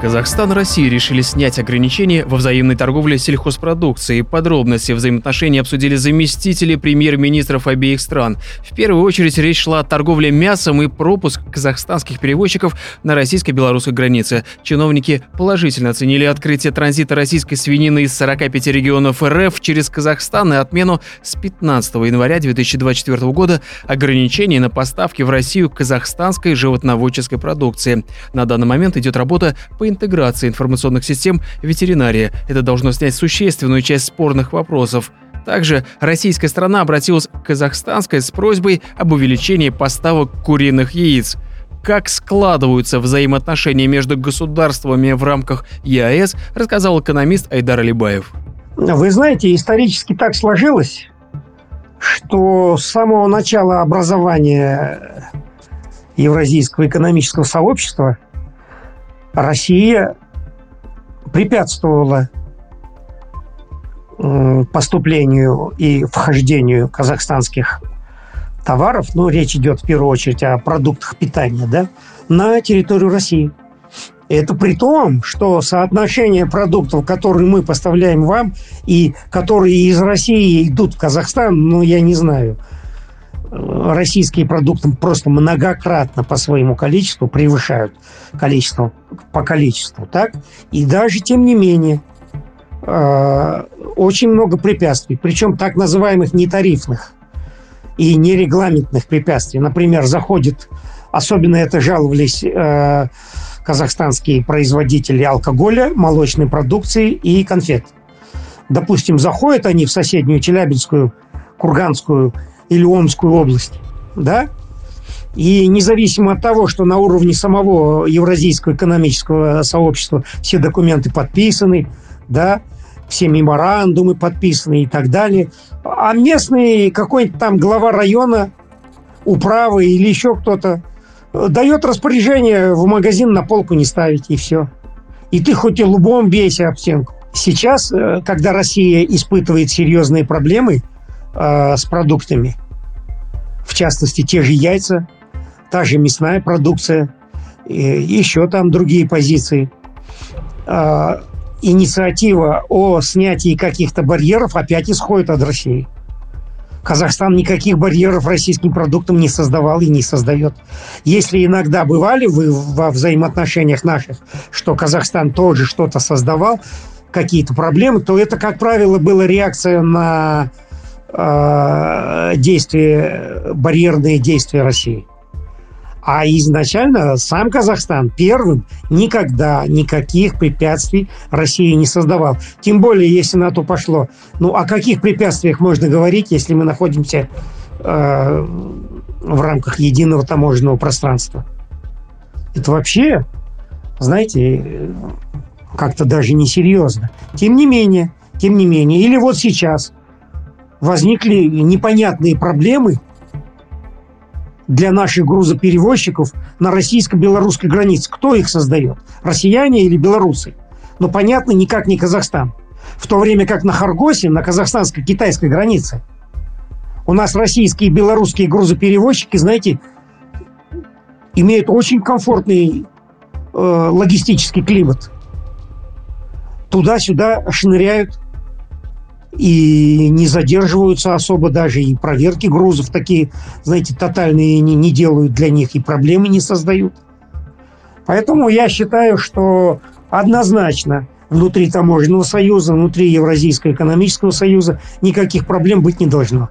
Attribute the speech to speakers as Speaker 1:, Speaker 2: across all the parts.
Speaker 1: Казахстан и Россия решили снять ограничения во взаимной торговле сельхозпродукцией. Подробности взаимоотношений обсудили заместители премьер-министров обеих стран. В первую очередь речь шла о торговле мясом и пропуск казахстанских перевозчиков на российско-белорусской границе. Чиновники положительно оценили открытие транзита российской свинины из 45 регионов РФ через Казахстан и отмену с 15 января 2024 года ограничений на поставки в Россию казахстанской животноводческой продукции. На данный момент идет работа по интеграции информационных систем ветеринария. Это должно снять существенную часть спорных вопросов. Также российская страна обратилась к казахстанской с просьбой об увеличении поставок куриных яиц. Как складываются взаимоотношения между государствами в рамках ЕАЭС, рассказал экономист Айдар Алибаев.
Speaker 2: Вы знаете, исторически так сложилось, что с самого начала образования Евразийского экономического сообщества Россия препятствовала поступлению и вхождению казахстанских товаров, ну, речь идет в первую очередь о продуктах питания, да, на территорию России. Это при том, что соотношение продуктов, которые мы поставляем вам, и которые из России идут в Казахстан, ну, я не знаю – российские продукты просто многократно по своему количеству превышают количество по количеству, так? И даже тем не менее э, очень много препятствий, причем так называемых нетарифных и нерегламентных препятствий. Например, заходит, особенно это жаловались э, казахстанские производители алкоголя, молочной продукции и конфет. Допустим, заходят они в соседнюю Челябинскую, Курганскую или Омскую область, да? И независимо от того, что на уровне самого Евразийского экономического сообщества все документы подписаны, да, все меморандумы подписаны и так далее, а местный какой-нибудь там глава района, управы или еще кто-то дает распоряжение в магазин на полку не ставить, и все. И ты хоть и лбом бейся об стенку. Сейчас, э, когда Россия испытывает серьезные проблемы – э, с продуктами. В частности, те же яйца, та же мясная продукция, еще там другие позиции. Э, инициатива о снятии каких-то барьеров опять исходит от России. Казахстан никаких барьеров российским продуктам не создавал и не создает. Если иногда бывали вы во взаимоотношениях наших, что Казахстан тоже что-то создавал, какие-то проблемы, то это, как правило, была реакция на Э, действия, барьерные действия России. А изначально сам Казахстан первым никогда никаких препятствий России не создавал. Тем более, если на то пошло. Ну, о каких препятствиях можно говорить, если мы находимся э, в рамках единого таможенного пространства? Это вообще, знаете, как-то даже несерьезно. Тем не менее, тем не менее, или вот сейчас – возникли непонятные проблемы для наших грузоперевозчиков на российско-белорусской границе. Кто их создает? Россияне или белорусы? Но понятно, никак не Казахстан. В то время как на Харгосе, на казахстанско-китайской границе, у нас российские и белорусские грузоперевозчики, знаете, имеют очень комфортный э, логистический климат. Туда-сюда шныряют и не задерживаются особо даже, и проверки грузов такие, знаете, тотальные не, не делают для них, и проблемы не создают. Поэтому я считаю, что однозначно внутри таможенного союза, внутри Евразийского экономического союза никаких проблем быть не должно.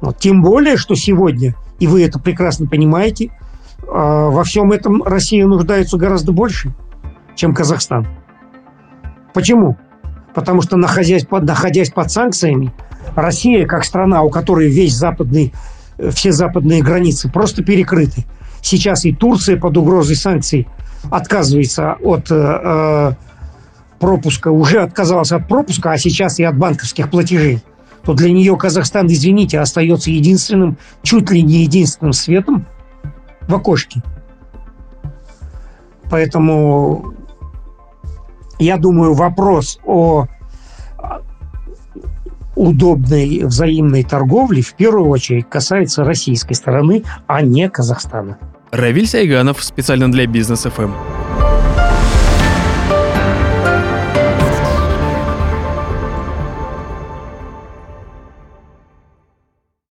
Speaker 2: Вот. Тем более, что сегодня, и вы это прекрасно понимаете, а, во всем этом Россия нуждается гораздо больше, чем Казахстан. Почему? Потому что, находясь под, находясь под санкциями, Россия, как страна, у которой весь западный, э, все западные границы просто перекрыты. Сейчас и Турция под угрозой санкций отказывается от э, э, пропуска, уже отказалась от пропуска, а сейчас и от банковских платежей, то для нее Казахстан, извините, остается единственным, чуть ли не единственным светом в окошке. Поэтому я думаю, вопрос о удобной взаимной торговли в первую очередь касается российской стороны, а не Казахстана.
Speaker 1: Равиль Сайганов специально для Бизнес ФМ.